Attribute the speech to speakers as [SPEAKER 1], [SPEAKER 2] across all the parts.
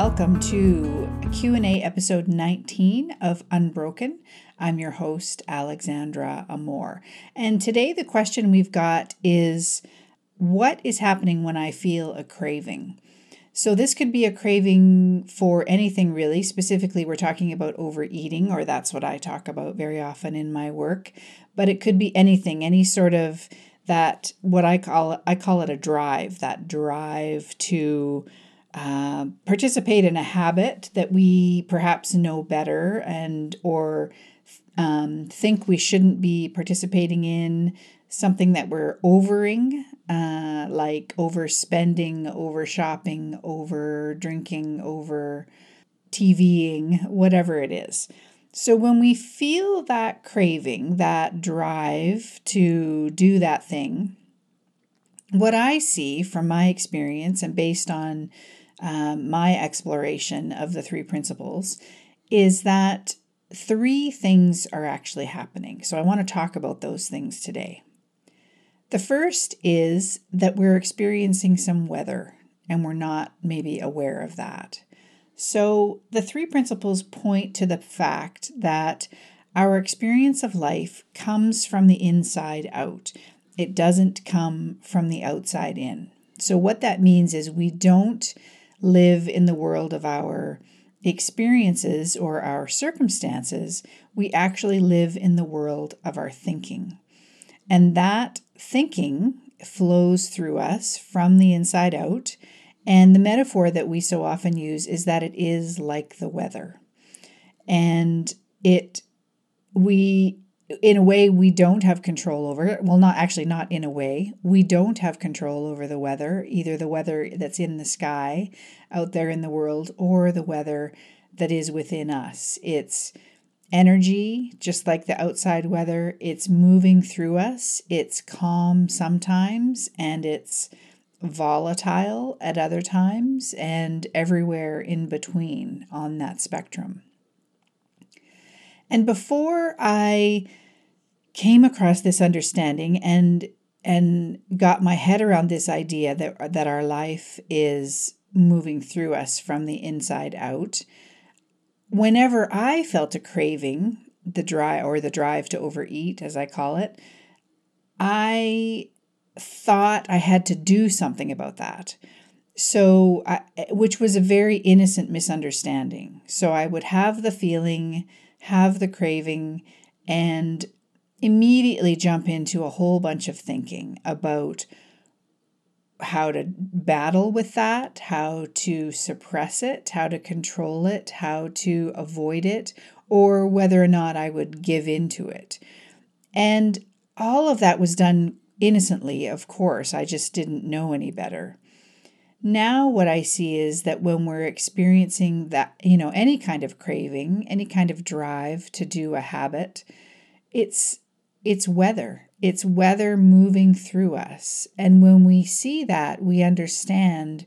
[SPEAKER 1] Welcome to Q&A episode 19 of Unbroken. I'm your host Alexandra Amor. And today the question we've got is what is happening when I feel a craving? So, this could be a craving for anything really. Specifically, we're talking about overeating, or that's what I talk about very often in my work. But it could be anything, any sort of that what I call I call it a drive, that drive to uh, participate in a habit that we perhaps know better and or um, think we shouldn't be participating in something that we're overing, uh, like overspending, over shopping, over drinking, over TVing, whatever it is. So when we feel that craving, that drive to do that thing, what I see from my experience and based on um, my exploration of the three principles is that three things are actually happening. So I want to talk about those things today. The first is that we're experiencing some weather and we're not maybe aware of that. So the three principles point to the fact that our experience of life comes from the inside out. It doesn't come from the outside in. So, what that means is we don't live in the world of our experiences or our circumstances, we actually live in the world of our thinking. And that thinking flows through us from the inside out. And the metaphor that we so often use is that it is like the weather. And it, we, in a way, we don't have control over. Well, not actually, not in a way. We don't have control over the weather, either the weather that's in the sky out there in the world or the weather that is within us. It's energy, just like the outside weather. It's moving through us. It's calm sometimes and it's volatile at other times and everywhere in between on that spectrum. And before I came across this understanding and and got my head around this idea that that our life is moving through us from the inside out, whenever I felt a craving, the dry or the drive to overeat, as I call it, I thought I had to do something about that. So, I, which was a very innocent misunderstanding. So, I would have the feeling, have the craving, and immediately jump into a whole bunch of thinking about how to battle with that, how to suppress it, how to control it, how to avoid it, or whether or not I would give into it. And all of that was done innocently, of course. I just didn't know any better. Now, what I see is that when we're experiencing that, you know, any kind of craving, any kind of drive to do a habit, it's it's weather it's weather moving through us. And when we see that, we understand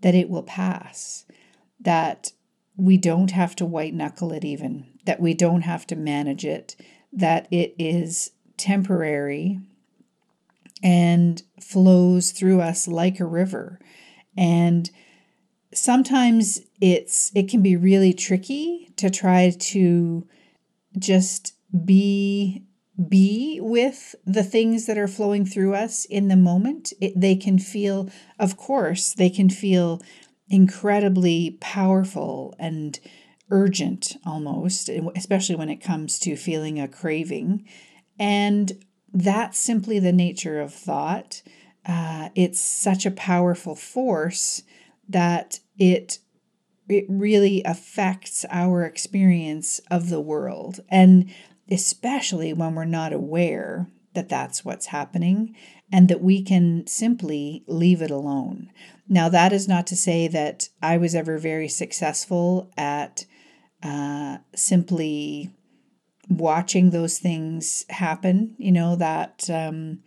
[SPEAKER 1] that it will pass, that we don't have to white knuckle it, even, that we don't have to manage it, that it is temporary and flows through us like a river. And sometimes it's it can be really tricky to try to just be be with the things that are flowing through us in the moment. It, they can feel, of course, they can feel incredibly powerful and urgent almost, especially when it comes to feeling a craving. And that's simply the nature of thought. Uh, it's such a powerful force that it it really affects our experience of the world. And especially when we're not aware that that's what's happening and that we can simply leave it alone. Now, that is not to say that I was ever very successful at uh, simply watching those things happen, you know, that um,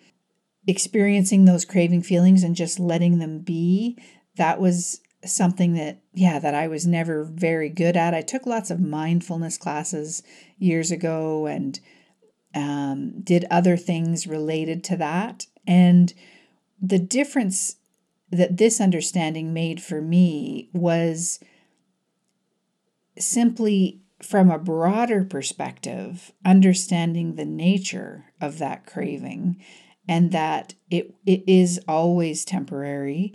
[SPEAKER 1] experiencing those craving feelings and just letting them be. That was something that yeah that I was never very good at. I took lots of mindfulness classes years ago and um, did other things related to that. And the difference that this understanding made for me was simply from a broader perspective, understanding the nature of that craving and that it, it is always temporary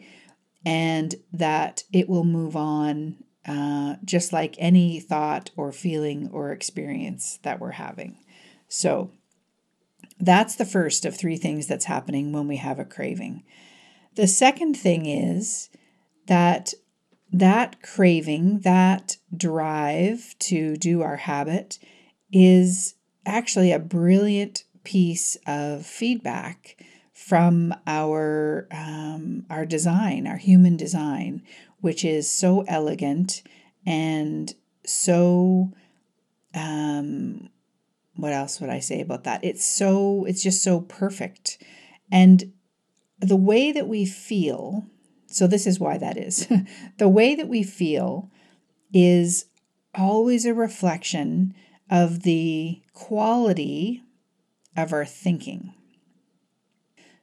[SPEAKER 1] and that it will move on uh, just like any thought or feeling or experience that we're having. So that's the first of three things that's happening when we have a craving. The second thing is that that craving, that drive to do our habit is actually a brilliant piece of feedback from our um, our design, our human design, which is so elegant and so um, what else would I say about that? It's so it's just so perfect. And the way that we feel, so this is why that is. the way that we feel is always a reflection of the quality our thinking.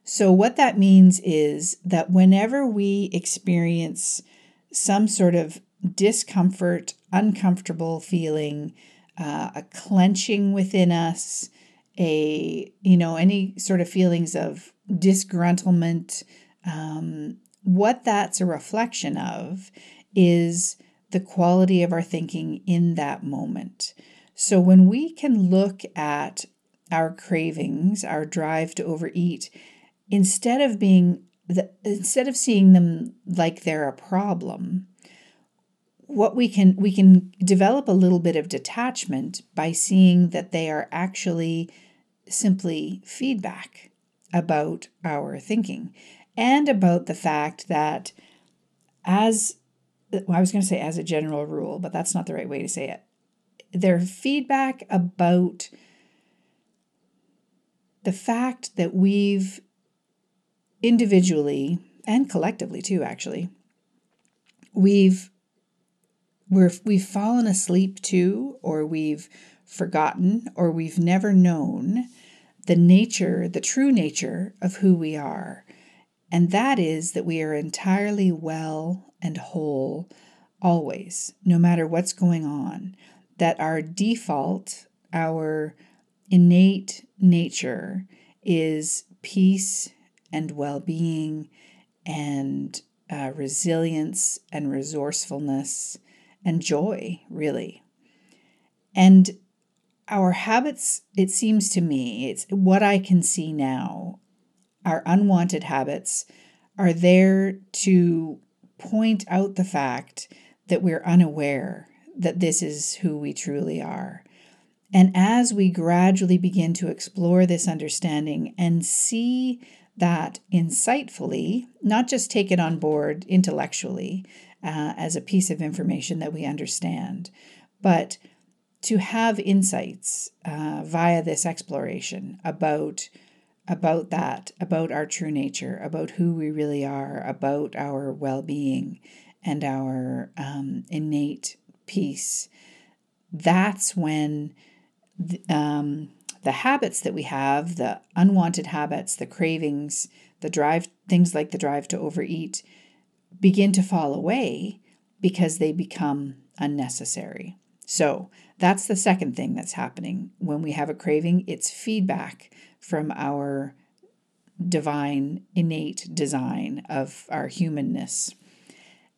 [SPEAKER 1] So, what that means is that whenever we experience some sort of discomfort, uncomfortable feeling, uh, a clenching within us, a, you know, any sort of feelings of disgruntlement, um, what that's a reflection of is the quality of our thinking in that moment. So when we can look at our cravings, our drive to overeat, instead of being the, instead of seeing them like they're a problem, what we can we can develop a little bit of detachment by seeing that they are actually simply feedback about our thinking and about the fact that as well, I was going to say as a general rule, but that's not the right way to say it. Their feedback about the fact that we've individually and collectively too actually we've we're, we've fallen asleep to or we've forgotten or we've never known the nature the true nature of who we are. And that is that we are entirely well and whole always no matter what's going on that our default our innate nature is peace and well being and uh, resilience and resourcefulness and joy, really. And our habits, it seems to me, it's what I can see now, our unwanted habits are there to point out the fact that we're unaware that this is who we truly are. And as we gradually begin to explore this understanding and see that insightfully, not just take it on board intellectually uh, as a piece of information that we understand, but to have insights uh, via this exploration about about that, about our true nature, about who we really are, about our well-being and our um, innate peace. That's when the, um, the habits that we have, the unwanted habits, the cravings, the drive, things like the drive to overeat, begin to fall away because they become unnecessary. So that's the second thing that's happening when we have a craving. It's feedback from our divine, innate design of our humanness.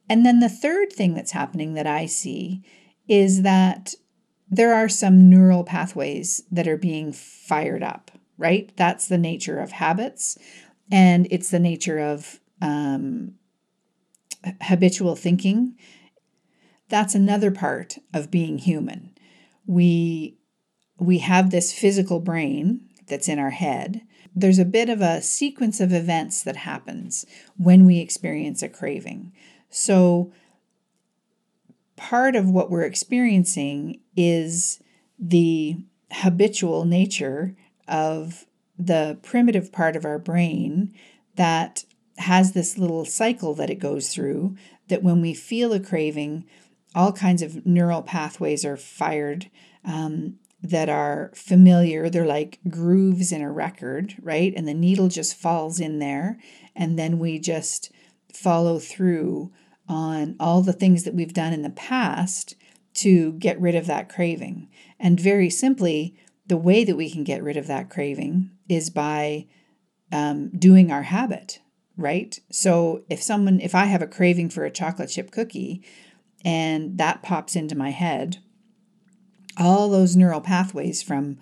[SPEAKER 1] And then the third thing that's happening that I see is that there are some neural pathways that are being fired up, right? That's the nature of habits, and it's the nature of um, habitual thinking. That's another part of being human. We we have this physical brain that's in our head. There's a bit of a sequence of events that happens when we experience a craving. So part of what we're experiencing is the habitual nature of the primitive part of our brain that has this little cycle that it goes through that when we feel a craving, all kinds of neural pathways are fired um, that are familiar. They're like grooves in a record, right? And the needle just falls in there. And then we just follow through on all the things that we've done in the past to get rid of that craving. And very simply, the way that we can get rid of that craving is by um, doing our habit, right? So if someone, if I have a craving for a chocolate chip cookie and that pops into my head, all those neural pathways from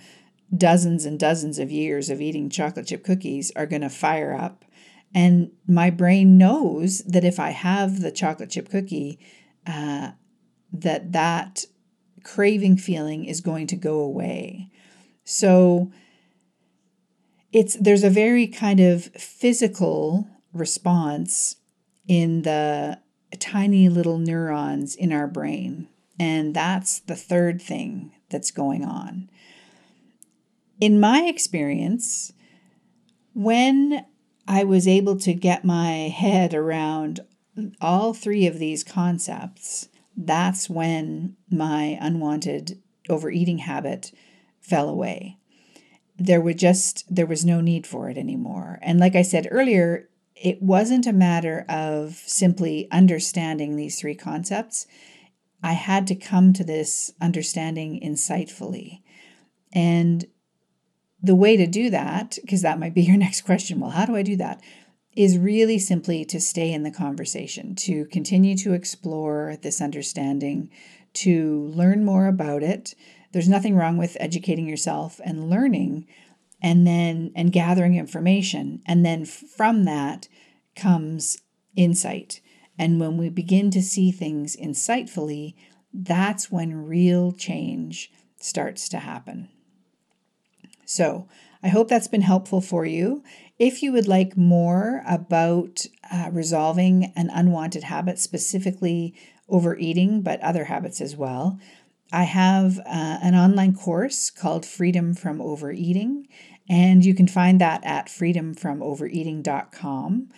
[SPEAKER 1] dozens and dozens of years of eating chocolate chip cookies are going to fire up. And my brain knows that if I have the chocolate chip cookie, uh, that that craving feeling is going to go away. So it's there's a very kind of physical response in the tiny little neurons in our brain. And that's the third thing that's going on. In my experience, when I was able to get my head around all three of these concepts, that's when my unwanted overeating habit fell away. There was just there was no need for it anymore. And like I said earlier, it wasn't a matter of simply understanding these three concepts. I had to come to this understanding insightfully. And the way to do that, because that might be your next question, well, how do I do that? Is really simply to stay in the conversation, to continue to explore this understanding, to learn more about it. There's nothing wrong with educating yourself and learning and then and gathering information and then from that comes insight and when we begin to see things insightfully, that's when real change starts to happen. So, I hope that's been helpful for you. If you would like more about uh, resolving an unwanted habit, specifically overeating, but other habits as well, I have uh, an online course called Freedom from Overeating, and you can find that at freedomfromovereating.com.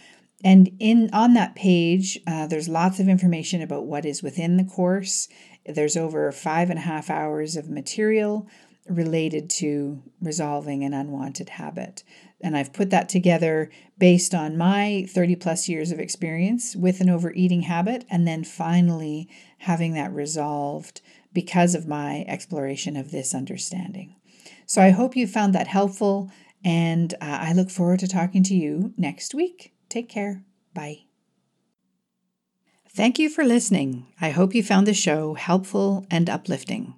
[SPEAKER 1] And in on that page, uh, there's lots of information about what is within the course. There's over five and a half hours of material related to resolving an unwanted habit. And I've put that together based on my 30 plus years of experience with an overeating habit, and then finally having that resolved because of my exploration of this understanding. So I hope you found that helpful, and uh, I look forward to talking to you next week. Take care. Bye. Thank you for listening. I hope you found the show helpful and uplifting.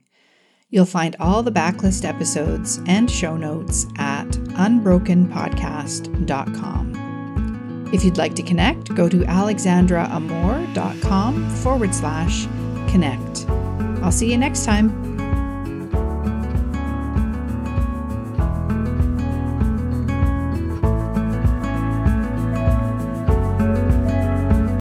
[SPEAKER 1] You'll find all the backlist episodes and show notes at unbrokenpodcast.com. If you'd like to connect, go to alexandraamor.com forward slash connect. I'll see you next time.